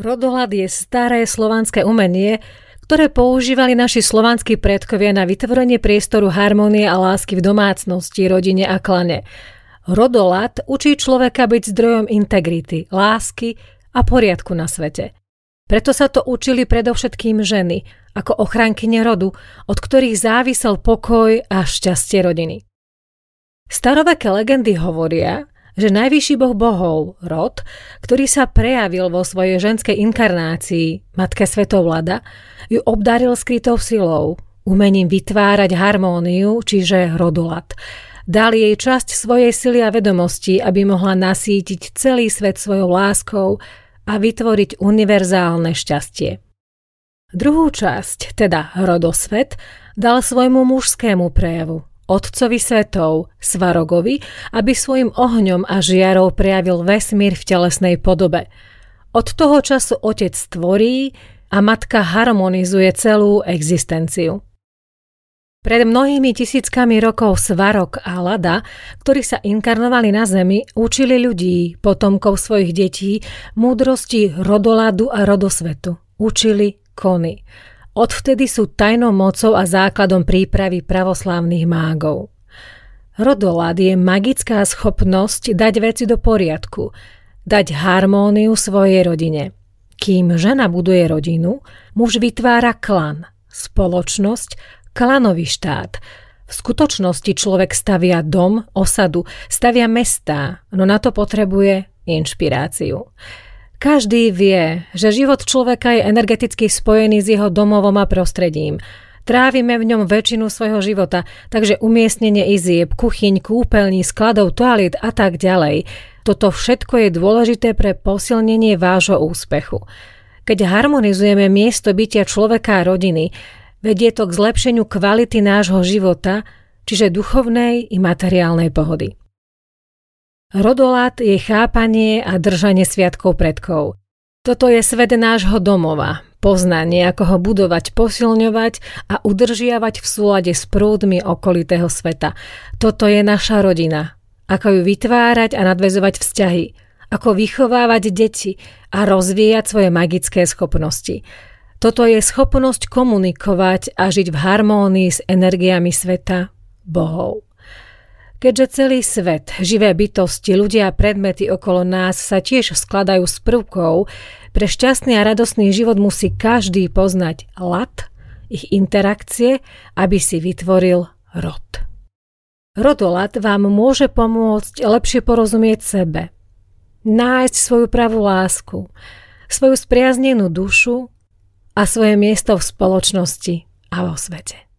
Rodolad je staré slovanské umenie, ktoré používali naši slovanskí predkovia na vytvorenie priestoru harmonie a lásky v domácnosti, rodine a klane. Rodolad učí človeka byť zdrojom integrity, lásky a poriadku na svete. Preto sa to učili predovšetkým ženy, ako ochrankyne rodu, od ktorých závisel pokoj a šťastie rodiny. Staroveké legendy hovoria, že najvyšší boh bohov, Rod, ktorý sa prejavil vo svojej ženskej inkarnácii, matke svetovlada, ju obdaril skrytou silou, umením vytvárať harmóniu, čiže rodolad. Dal jej časť svojej sily a vedomosti, aby mohla nasítiť celý svet svojou láskou a vytvoriť univerzálne šťastie. Druhú časť, teda rodosvet, dal svojmu mužskému prejavu, otcovi svetov, Svarogovi, aby svojim ohňom a žiarou prejavil vesmír v telesnej podobe. Od toho času otec stvorí a matka harmonizuje celú existenciu. Pred mnohými tisíckami rokov Svarok a Lada, ktorí sa inkarnovali na Zemi, učili ľudí, potomkov svojich detí, múdrosti rodoladu a rodosvetu. Učili kony. Odvtedy sú tajnou mocou a základom prípravy pravoslávnych mágov. Rodolad je magická schopnosť dať veci do poriadku, dať harmóniu svojej rodine. Kým žena buduje rodinu, muž vytvára klan, spoločnosť, klanový štát. V skutočnosti človek stavia dom, osadu, stavia mestá, no na to potrebuje inšpiráciu. Každý vie, že život človeka je energeticky spojený s jeho domovom a prostredím. Trávime v ňom väčšinu svojho života, takže umiestnenie izieb, kuchyň, kúpeľní, skladov, toalit a tak ďalej. Toto všetko je dôležité pre posilnenie vášho úspechu. Keď harmonizujeme miesto bytia človeka a rodiny, vedie to k zlepšeniu kvality nášho života, čiže duchovnej i materiálnej pohody. Rodolát je chápanie a držanie sviatkov predkov. Toto je svet nášho domova, poznanie, ako ho budovať, posilňovať a udržiavať v súlade s prúdmi okolitého sveta. Toto je naša rodina. Ako ju vytvárať a nadvezovať vzťahy. Ako vychovávať deti a rozvíjať svoje magické schopnosti. Toto je schopnosť komunikovať a žiť v harmónii s energiami sveta, bohov. Keďže celý svet, živé bytosti, ľudia a predmety okolo nás sa tiež skladajú z prvkov, pre šťastný a radostný život musí každý poznať lat, ich interakcie, aby si vytvoril rod. Rodolat vám môže pomôcť lepšie porozumieť sebe, nájsť svoju pravú lásku, svoju spriaznenú dušu a svoje miesto v spoločnosti a vo svete.